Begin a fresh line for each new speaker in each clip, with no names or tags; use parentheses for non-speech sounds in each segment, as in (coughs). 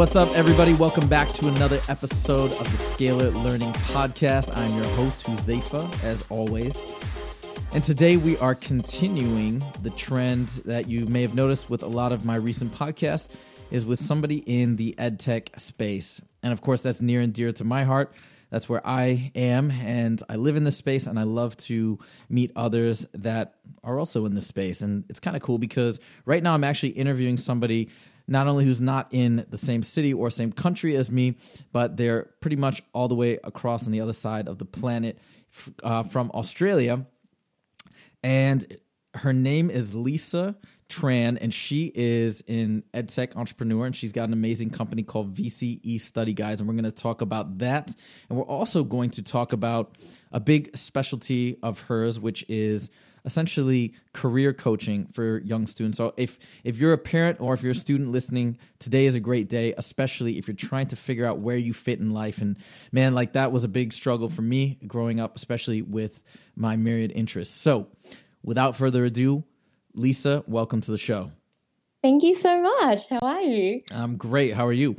What's up, everybody? Welcome back to another episode of the Scalar Learning Podcast. I'm your host, Huzaifa, as always. And today we are continuing the trend that you may have noticed with a lot of my recent podcasts is with somebody in the edtech space. And of course, that's near and dear to my heart. That's where I am, and I live in this space, and I love to meet others that are also in this space. And it's kind of cool because right now I'm actually interviewing somebody not only who's not in the same city or same country as me, but they're pretty much all the way across on the other side of the planet uh, from Australia. And her name is Lisa Tran, and she is an edtech entrepreneur, and she's got an amazing company called VCE Study Guides, and we're going to talk about that. And we're also going to talk about a big specialty of hers, which is essentially career coaching for young students. So if if you're a parent or if you're a student listening, today is a great day, especially if you're trying to figure out where you fit in life. And man, like that was a big struggle for me growing up, especially with my myriad interests. So without further ado, Lisa, welcome to the show.
Thank you so much. How are you?
I'm great. How are you?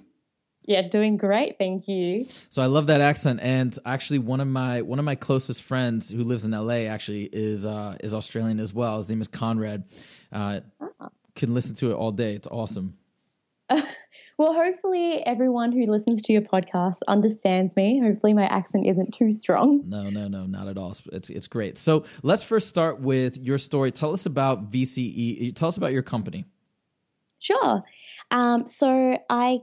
Yeah, doing great. Thank you.
So I love that accent, and actually, one of my one of my closest friends who lives in LA actually is uh, is Australian as well. His name is Conrad. Uh,
Ah.
Can listen to it all day. It's awesome. (laughs)
Well, hopefully, everyone who listens to your podcast understands me. Hopefully, my accent isn't too strong.
No, no, no, not at all. It's it's great. So let's first start with your story. Tell us about VCE. Tell us about your company.
Sure. Um, so, I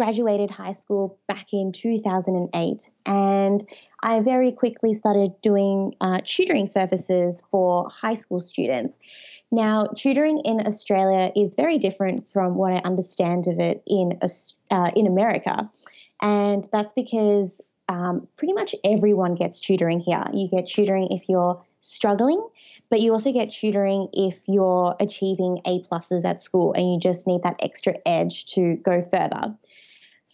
graduated high school back in 2008, and I very quickly started doing uh, tutoring services for high school students. Now, tutoring in Australia is very different from what I understand of it in uh, in America, and that's because um, pretty much everyone gets tutoring here. You get tutoring if you're struggling, but you also get tutoring if you're achieving A pluses at school and you just need that extra edge to go further.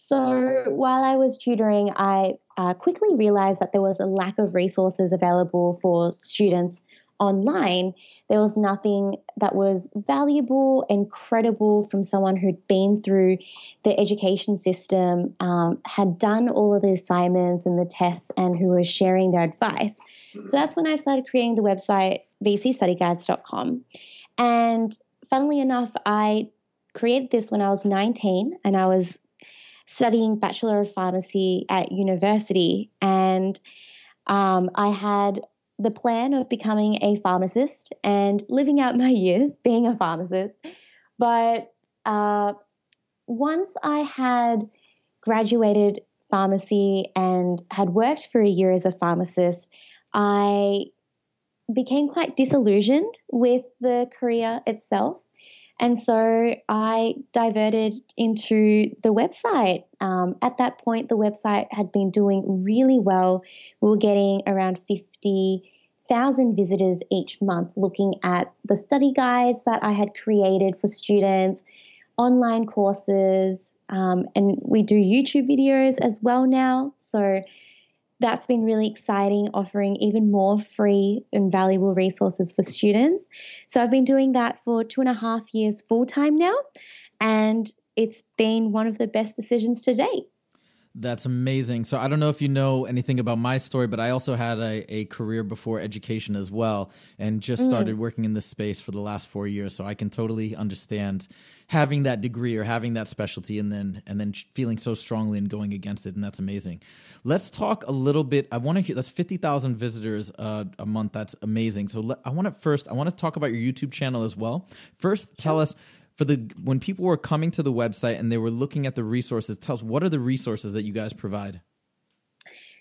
So while I was tutoring, I uh, quickly realized that there was a lack of resources available for students online. There was nothing that was valuable and credible from someone who'd been through the education system, um, had done all of the assignments and the tests, and who was sharing their advice. So that's when I started creating the website vcestudyguides.com. And funnily enough, I created this when I was 19 and I was studying Bachelor of Pharmacy at university. And um, I had the plan of becoming a pharmacist and living out (laughs) my years being a pharmacist. But uh, once I had graduated pharmacy and had worked for a year as a pharmacist, I became quite disillusioned with the career itself. And so I diverted into the website. Um, at that point, the website had been doing really well. We were getting around 50,000 visitors each month looking at the study guides that I had created for students, online courses, um, and we do YouTube videos as well now. So that's been really exciting, offering even more free and valuable resources for students. So I've been doing that for two and a half years full time now, and it's been one of the best decisions to date.
That's amazing. So I don't know if you know anything about my story, but I also had a, a career before education as well, and just started working in this space for the last four years. So I can totally understand having that degree or having that specialty, and then and then feeling so strongly and going against it, and that's amazing. Let's talk a little bit. I want to hear that's fifty thousand visitors uh, a month. That's amazing. So let, I want to first I want to talk about your YouTube channel as well. First, tell us for the when people were coming to the website and they were looking at the resources. Tell us what are the resources that you guys provide.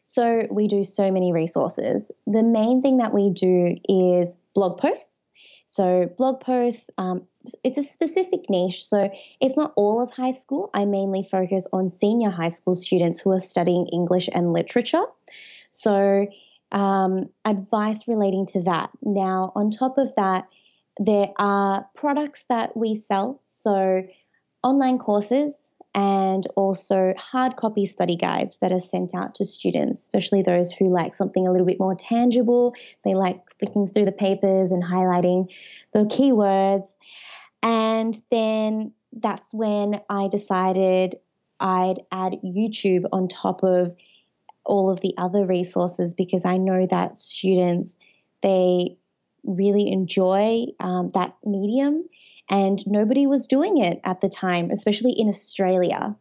So we do so many resources. The main thing that we do is blog posts. So, blog posts, um, it's a specific niche. So, it's not all of high school. I mainly focus on senior high school students who are studying English and literature. So, um, advice relating to that. Now, on top of that, there are products that we sell. So, online courses and also hard copy study guides that are sent out to students, especially those who like something a little bit more tangible. They like flicking through the papers and highlighting the keywords. And then that's when I decided I'd add YouTube on top of all of the other resources because I know that students they really enjoy um, that medium and nobody was doing it at the time, especially in Australia.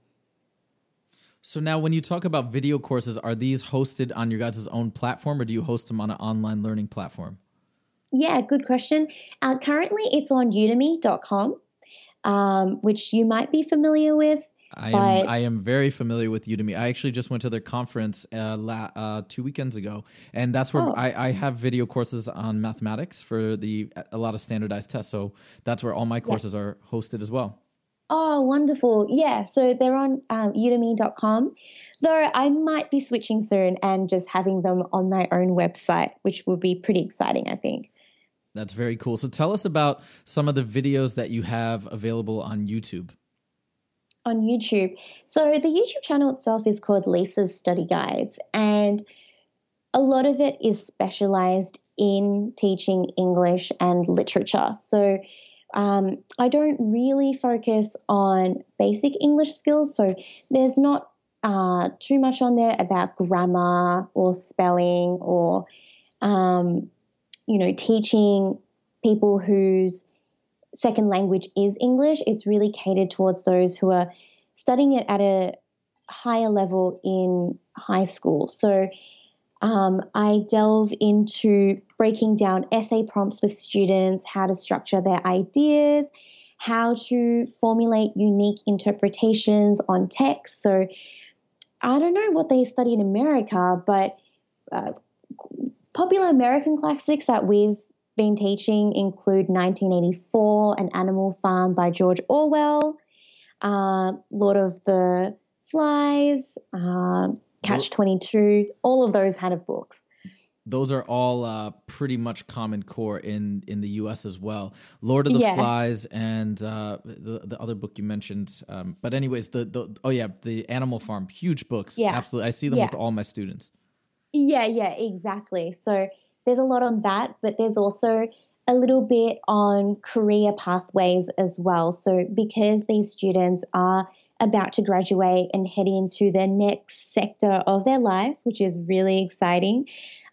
So now, when you talk about video courses, are these hosted on your guys' own platform, or do you host them on an online learning platform?
Yeah, good question. Uh, currently, it's on Udemy.com, um, which you might be familiar with.
I am I am very familiar with Udemy. I actually just went to their conference uh, la, uh, two weekends ago, and that's where oh. I, I have video courses on mathematics for the a lot of standardized tests. So that's where all my courses yeah. are hosted as well.
Oh, wonderful! Yeah, so they're on um, Udemy.com. Though I might be switching soon and just having them on my own website, which would be pretty exciting. I think.
That's very cool. So tell us about some of the videos that you have available on YouTube
on YouTube. So the YouTube channel itself is called Lisa's Study Guides, and a lot of it is specialized in teaching English and literature. So um, I don't really focus on basic English skills, so there's not uh, too much on there about grammar or spelling or, um, you know, teaching people whose second language is English. It's really catered towards those who are studying it at a higher level in high school. So um, I delve into breaking down essay prompts with students, how to structure their ideas, how to formulate unique interpretations on text. So I don't know what they study in America, but uh, popular American classics that we've been teaching include 1984, An Animal Farm by George Orwell, uh, Lord of the Flies, uh, Catch 22, all of those kind of books
those are all uh, pretty much common core in in the U.S. as well. Lord of the yeah. Flies and uh, the the other book you mentioned. Um, but anyways, the the oh yeah, the Animal Farm, huge books. Yeah, absolutely. I see them yeah. with all my students.
Yeah, yeah, exactly. So there's a lot on that, but there's also a little bit on career pathways as well. So, because these students are about to graduate and head into the next sector of their lives, which is really exciting,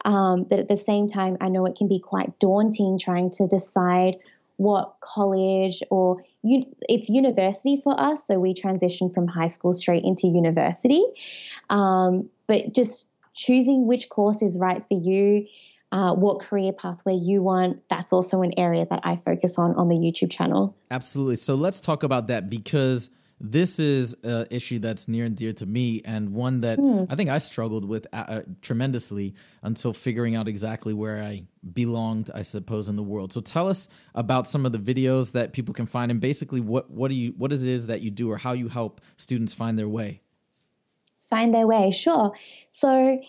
um, but at the same time, I know it can be quite daunting trying to decide what college or it's university for us. So we transition from high school straight into university. Um, but just choosing which course is right for you uh, what career pathway you want, that's also an area that I focus on on the YouTube channel.
Absolutely. So let's talk about that because this is an issue that's near and dear to me and one that mm. I think I struggled with uh, uh, tremendously until figuring out exactly where I belonged, I suppose, in the world. So tell us about some of the videos that people can find and basically what, what do you what it is that you do or how you help students find their way.
Find their way, sure. So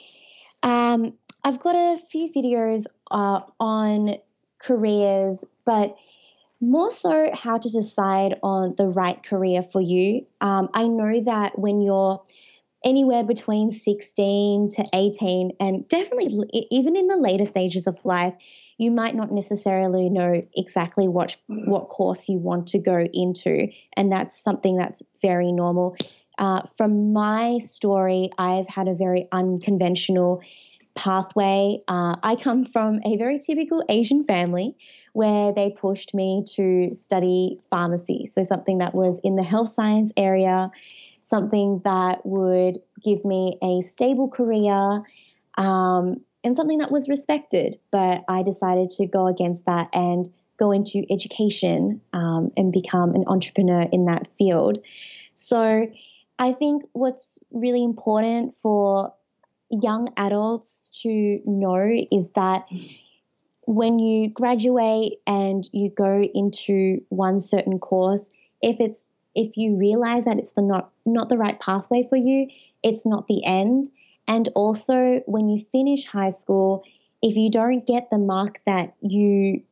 um, I've got a few videos uh, on careers, but more so how to decide on the right career for you. Um, I know that when you're anywhere between 16 to 18, and definitely even in the later stages of life, you might not necessarily know exactly what what course you want to go into, and that's something that's very normal. Uh, from my story, I've had a very unconventional pathway. Uh, I come from a very typical Asian family where they pushed me to study pharmacy. So, something that was in the health science area, something that would give me a stable career, um, and something that was respected. But I decided to go against that and go into education um, and become an entrepreneur in that field. So, I think what's really important for young adults to know is that when you graduate and you go into one certain course, if it's if you realize that it's the not not the right pathway for you, it's not the end. And also when you finish high school, if you don't get the mark that you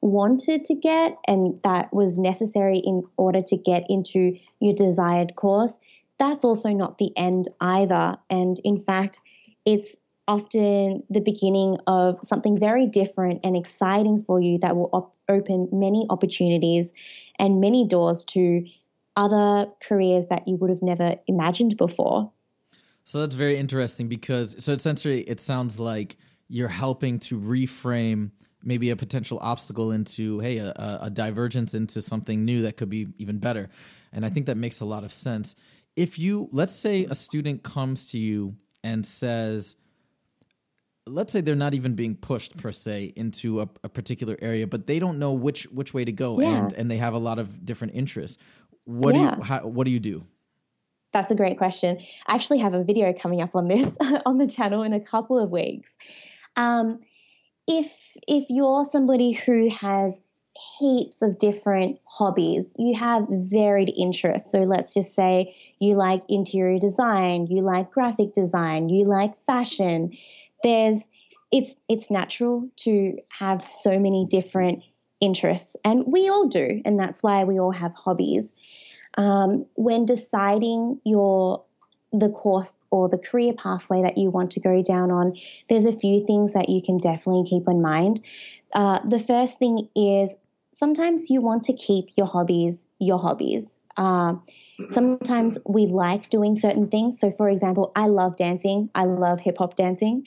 wanted to get and that was necessary in order to get into your desired course, that's also not the end either. And in fact, it's often the beginning of something very different and exciting for you that will op- open many opportunities and many doors to other careers that you would have never imagined before.
So that's very interesting because so essentially it sounds like you're helping to reframe maybe a potential obstacle into hey a, a divergence into something new that could be even better and i think that makes a lot of sense if you let's say a student comes to you and says let's say they're not even being pushed per se into a, a particular area but they don't know which which way to go
Yeah.
and and they have a lot of different interests what do you how, what do you do
That's a great question. I actually have a video coming up on this (laughs) on the channel in a couple of weeks. Um, if if you're somebody who has heaps of different hobbies, you have varied interests. So let's just say you like interior design, you like graphic design, you like fashion. There's it's it's natural to have so many different interests, and we all do, and that's why we all have hobbies um, when deciding your the course or the career pathway that you want to go down on, there's a few things that you can definitely keep in mind. Uh, the first thing is sometimes you want to keep your hobbies your hobbies. Uh, sometimes we like doing certain things. So, for example, I love dancing. I love hip hop dancing,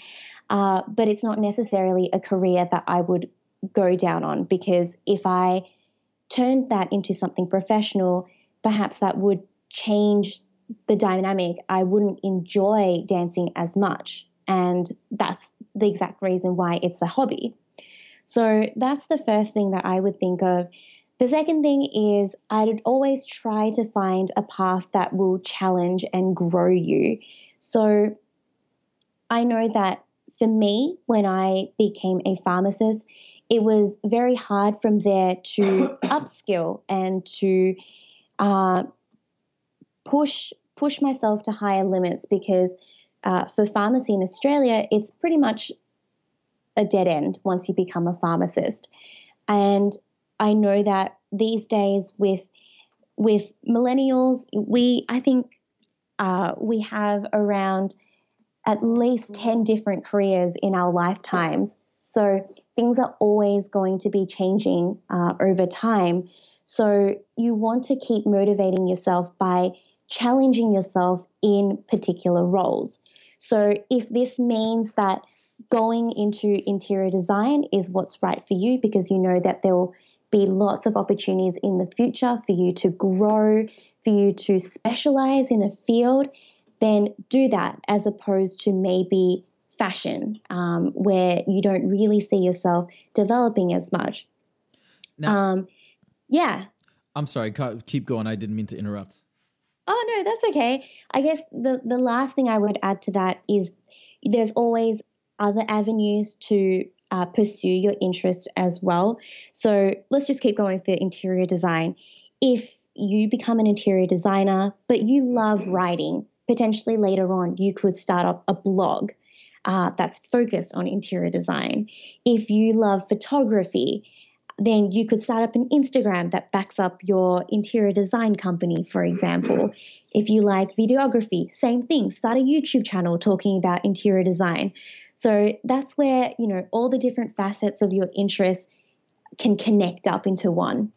uh, but it's not necessarily a career that I would go down on because if I turned that into something professional, perhaps that would change the dynamic. I wouldn't enjoy dancing as much. And that's the exact reason why it's a hobby. So that's the first thing that I would think of. The second thing is I'd always try to find a path that will challenge and grow you. So I know that for me, when I became a pharmacist, it was very hard from there to (coughs) upskill and to uh, push push myself to higher limits because uh, for pharmacy in Australia, it's pretty much a dead end once you become a pharmacist. And I know that these days with with millennials, we I think uh, we have around at least 10 different careers in our lifetimes. So things are always going to be changing uh, over time. So you want to keep motivating yourself by challenging yourself in particular roles. So if this means that going into interior design is what's right for you because you know that there will be lots of opportunities in the future for you to grow, for you to specialize in a field, then do that as opposed to maybe fashion um, where you don't really see yourself developing as much.
Now-
um, yeah.
i'm sorry keep going i didn't mean to interrupt
Oh no, that's okay. I guess the the last thing I would add to that is there's always other avenues to uh, pursue your interest as well. So let's just keep going with the interior design. If you become an interior designer, but you love writing, potentially later on you could start up a blog uh, that's focused on interior design. If you love photography, then you could start up an Instagram that backs up your interior design company, for example. If you like videography, same thing, start a YouTube channel talking about interior design. So that's where, you know, all the different facets of your interests can connect up into one.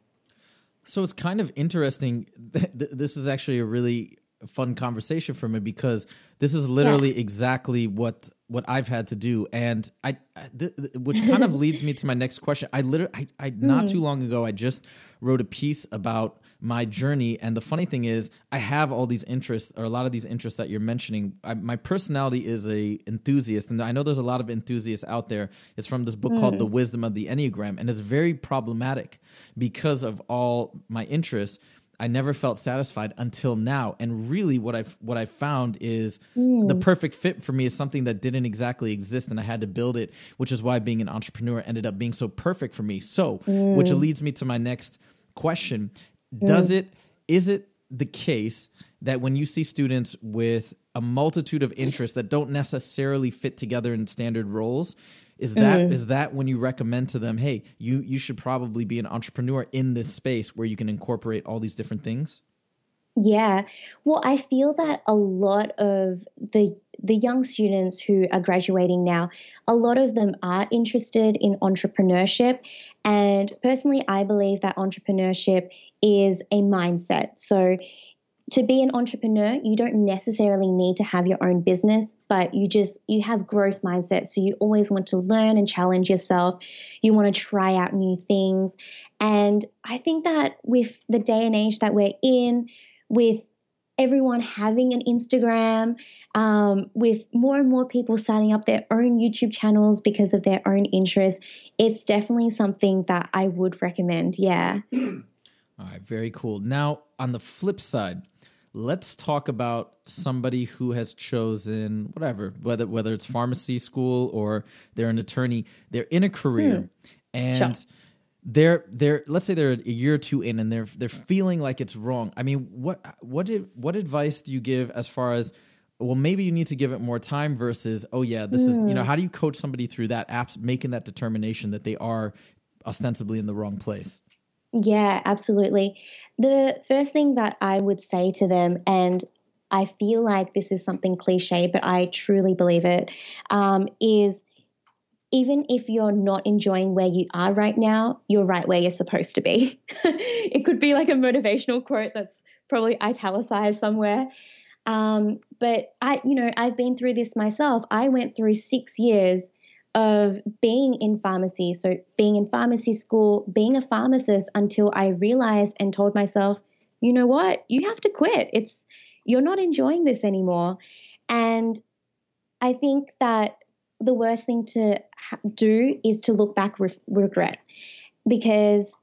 So it's kind of interesting. (laughs) th- th- This is actually a really fun conversation for me because this is literally exactly what what I've had to do, and I, I th- th- which kind of (laughs) leads me to my next question. I literally, I, I not hmm. too long ago, I just wrote a piece about my journey, and the funny thing is, I have all these interests or a lot of these interests that you're mentioning. I, my personality is a enthusiast, and I know there's a lot of enthusiasts out there. It's from this book called The Wisdom of the Enneagram, and it's very problematic because of all my interests. I never felt satisfied until now. And really, what I what I found is mm. the perfect fit for me is something that didn't exactly exist, and I had to build it. Which is why being an entrepreneur ended up being so perfect for me. So, mm. which leads me to my next question: Does mm. it is it the case that when you see students with a multitude of interests that don't necessarily fit together in standard roles is that mm. is that when you recommend to them hey you you should probably be an entrepreneur in this space where you can incorporate all these different things
yeah well i feel that a lot of the the young students who are graduating now a lot of them are interested in entrepreneurship and personally i believe that entrepreneurship is a mindset so to be an entrepreneur, you don't necessarily need to have your own business, but you just you have growth mindset. So you always want to learn and challenge yourself. You want to try out new things. And I think that with the day and age that we're in, with everyone having an Instagram, um, with more and more people starting up their own YouTube channels because of their own interests, it's definitely something that I would recommend. Yeah. (clears throat)
All right, very cool. Now, on the flip side, let's talk about somebody who has chosen whatever whether whether it's pharmacy school or they're an attorney they're in a career hmm. and sure. They're they're let's say they're a year or two in and they're they're feeling like it's wrong i mean what what did, what advice do you give as far as well maybe you need to give it more time versus oh yeah this is you know hmm. how do you coach somebody through that apps making that determination that they are ostensibly in the wrong place
yeah, absolutely. The first thing that I would say to them, and I feel like this is something cliche, but I truly believe it, um, is even if you're not enjoying where you are right now, you're right where you're supposed to be. (laughs) it could be like a motivational quote that's probably italicized somewhere. Um, but I, you know, I've been through this myself. I went through six years of being in pharmacy. So, being in pharmacy school, being a pharmacist until I realized and told myself, you know what, you have to quit. It's you're not enjoying this anymore. And I think that the worst thing to do is to look back with regret because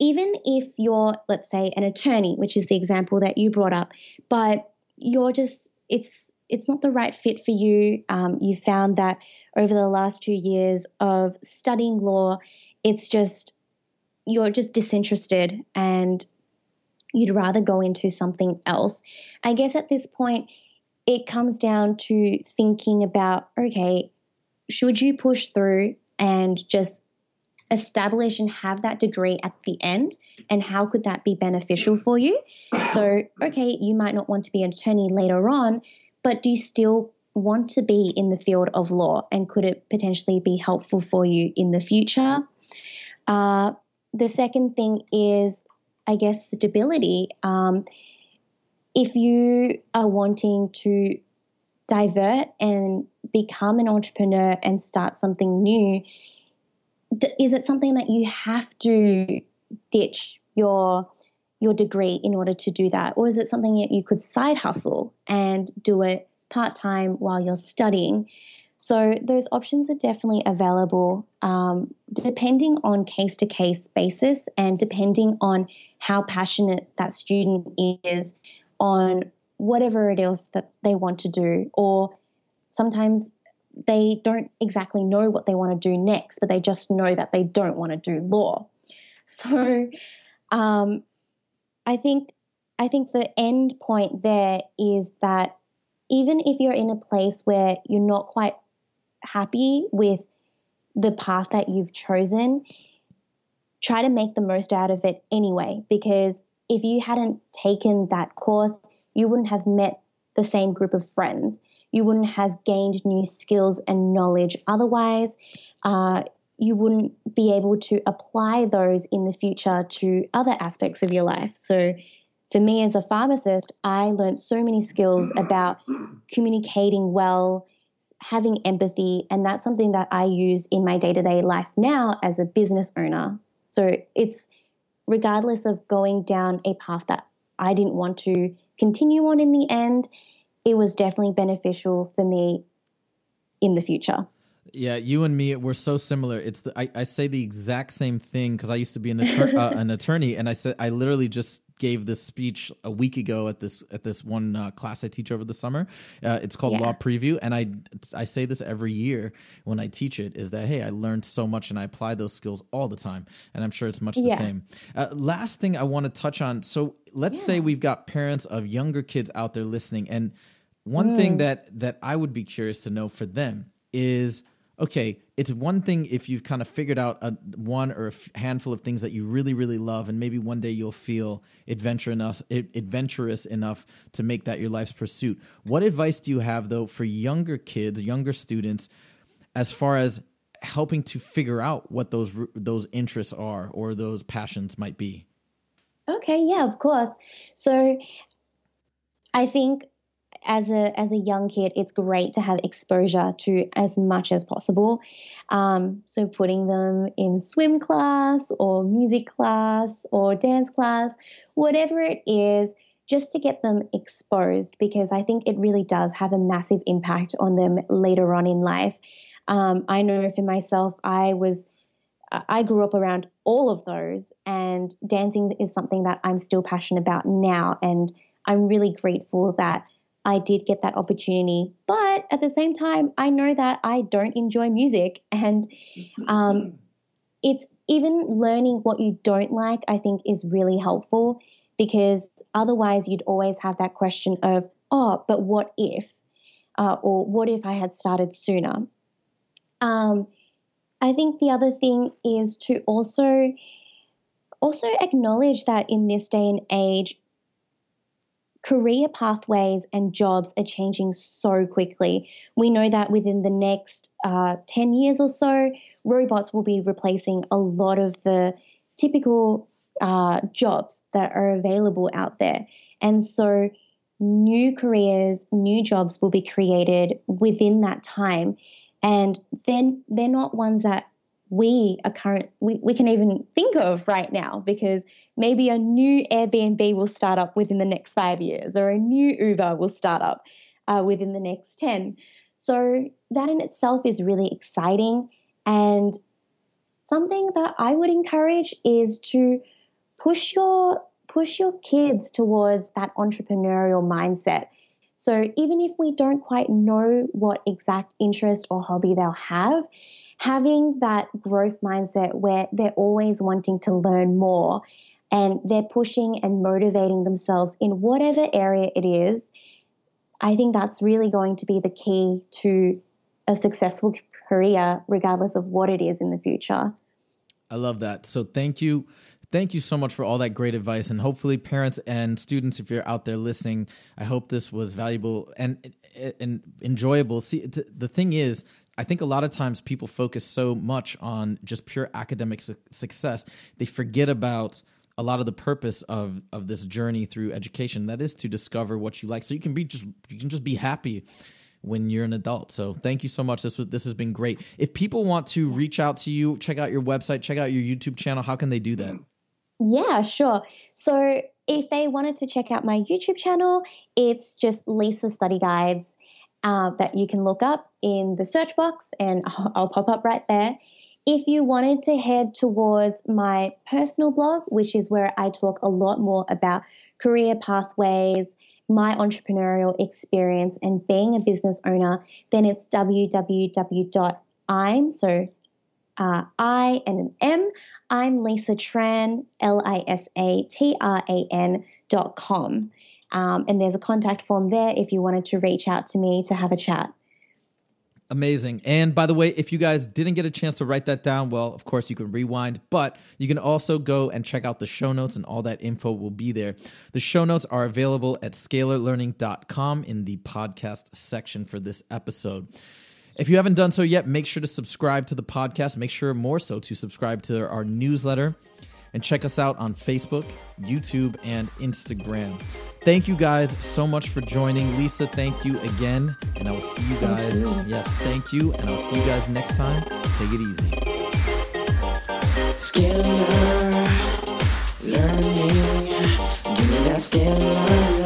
even if you're, let's say, an attorney, which is the example that you brought up, but you're just, it's, it's not the right fit for you. Um, you found that over the last two years of studying law, it's just, you're just disinterested and you'd rather go into something else. I guess at this point, it comes down to thinking about okay, should you push through and just establish and have that degree at the end? And how could that be beneficial for you? So, okay, you might not want to be an attorney later on, but do you still want to be in the field of law and could it potentially be helpful for you in the future? Uh, the second thing is, I guess, stability. Um, if you are wanting to divert and become an entrepreneur and start something new, is it something that you have to ditch your your degree in order to do that? Or is it something that you could side hustle and do it part time while you're studying? So those options are definitely available um, depending on case to case basis and depending on how passionate that student is on whatever it is that they want to do. Or sometimes they don't exactly know what they want to do next, but they just know that they don't want to do law. (laughs) So um, I think I think the end point there is that even if you're in a place where you're not quite happy with the path that you've chosen, try to make the most out of it anyway. Because if you hadn't taken that course, you wouldn't have met the same group of friends. You wouldn't have gained new skills and knowledge otherwise. Uh, you wouldn't be able to apply those in the future to other aspects of your life. So, for me as a pharmacist, I learned so many skills about communicating well, having empathy, and that's something that I use in my day to day life now as a business owner. So, it's regardless of going down a path that I didn't want to continue on in the end, it was definitely beneficial for me in the future.
Yeah, you and me, we're so similar. It's the, I, I say the exact same thing because I used to be an, attor- uh, an attorney, and I said I literally just gave this speech a week ago at this at this one uh, class I teach over the summer. Uh, it's called
Yeah.
Law Preview, and I I say this every year when I teach it is that hey, I learned so much and I apply those skills all the time, and I'm sure it's much the
Yeah.
same. Uh, last thing I want to touch on. So let's say we've got parents of younger kids out there listening, and one thing that that I would be curious to know for them is okay, it's one thing if you've kind of figured out a, one or a f- handful of things that you really, really love, and maybe one day you'll feel adventure enough, ad- adventurous enough to make that your life's pursuit. What advice do you have though for younger kids, younger students, as far as helping to figure out what those those interests are or those passions might be?
Okay, yeah, of course. So I think as a as a young kid, it's great to have exposure to as much as possible. Um, so putting them in swim class or music class or dance class, whatever it is, just to get them exposed because I think it really does have a massive impact on them later on in life. Um, I know for myself, I was I grew up around all of those, and dancing is something that I'm still passionate about now. And I'm really grateful that I did get that opportunity. But at the same time, I know that I don't enjoy music, and um, it's even learning what you don't like, I think, is really helpful because otherwise, you'd always have that question of, oh, but what if? Uh, or what if I had started sooner? Um, I think the other thing is to also also acknowledge that in this day and age, career pathways and jobs are changing so quickly. We know that within the next uh, 10 years or so, robots will be replacing a lot of the typical uh, jobs that are available out there. And so, new careers, new jobs will be created within that time. And then they're not ones that we are current we, we can even think of right now because maybe a new Airbnb will start up within the next five years or a new Uber will start up uh, within the next 10. So that in itself is really exciting. And something that I would encourage is to push your push your kids towards that entrepreneurial mindset. So even if we don't quite know what exact interest or hobby they'll have, having that growth mindset where they're always wanting to learn more and they're pushing and motivating themselves in whatever area it is, I think that's really going to be the key to a successful career, regardless of what it is in the future.
I love that. So thank you. Thank you so much for all that great advice. And hopefully, parents and students, if you're out there listening, I hope this was valuable and, and enjoyable. See, the thing is, I think a lot of times people focus so much on just pure academic su- success, they forget about a lot of the purpose of of this journey through education. That is to discover what you like, so you can be just you can just be happy when you're an adult. So thank you so much. This was this has been great. If people want to reach out to you, check out your website, check out your YouTube channel, how can they do that?
Yeah, sure. So if they wanted to check out my YouTube channel, it's just Lisa Study Guides uh, that you can look up in the search box and (laughs) I'll, pop up right there. If you wanted to head towards my personal blog, which is where I talk a lot more about career pathways, my entrepreneurial experience, and being a business owner, then it's www.i'm, so uh, I and an M. I'm Lisa Tran, L I S A T R A N dot com. Um, and there's a contact form there if you wanted to reach out to me to have a chat.
Amazing. And by the way, if you guys didn't get a chance to write that down, well, of course you can rewind, but you can also go and check out the show notes and all that info will be there. The show notes are available at scalarlearning.com in the podcast section for this episode. If you haven't done so yet, make sure to subscribe to the podcast. Make sure more so to subscribe to our newsletter and check us out on Facebook, YouTube, and Instagram. Thank you guys so much for joining. Lisa, thank you again. And I will see you guys.
you.
Yes, thank you. And I'll see you guys next time. Take it easy.
Scalar learning. Give me that scalar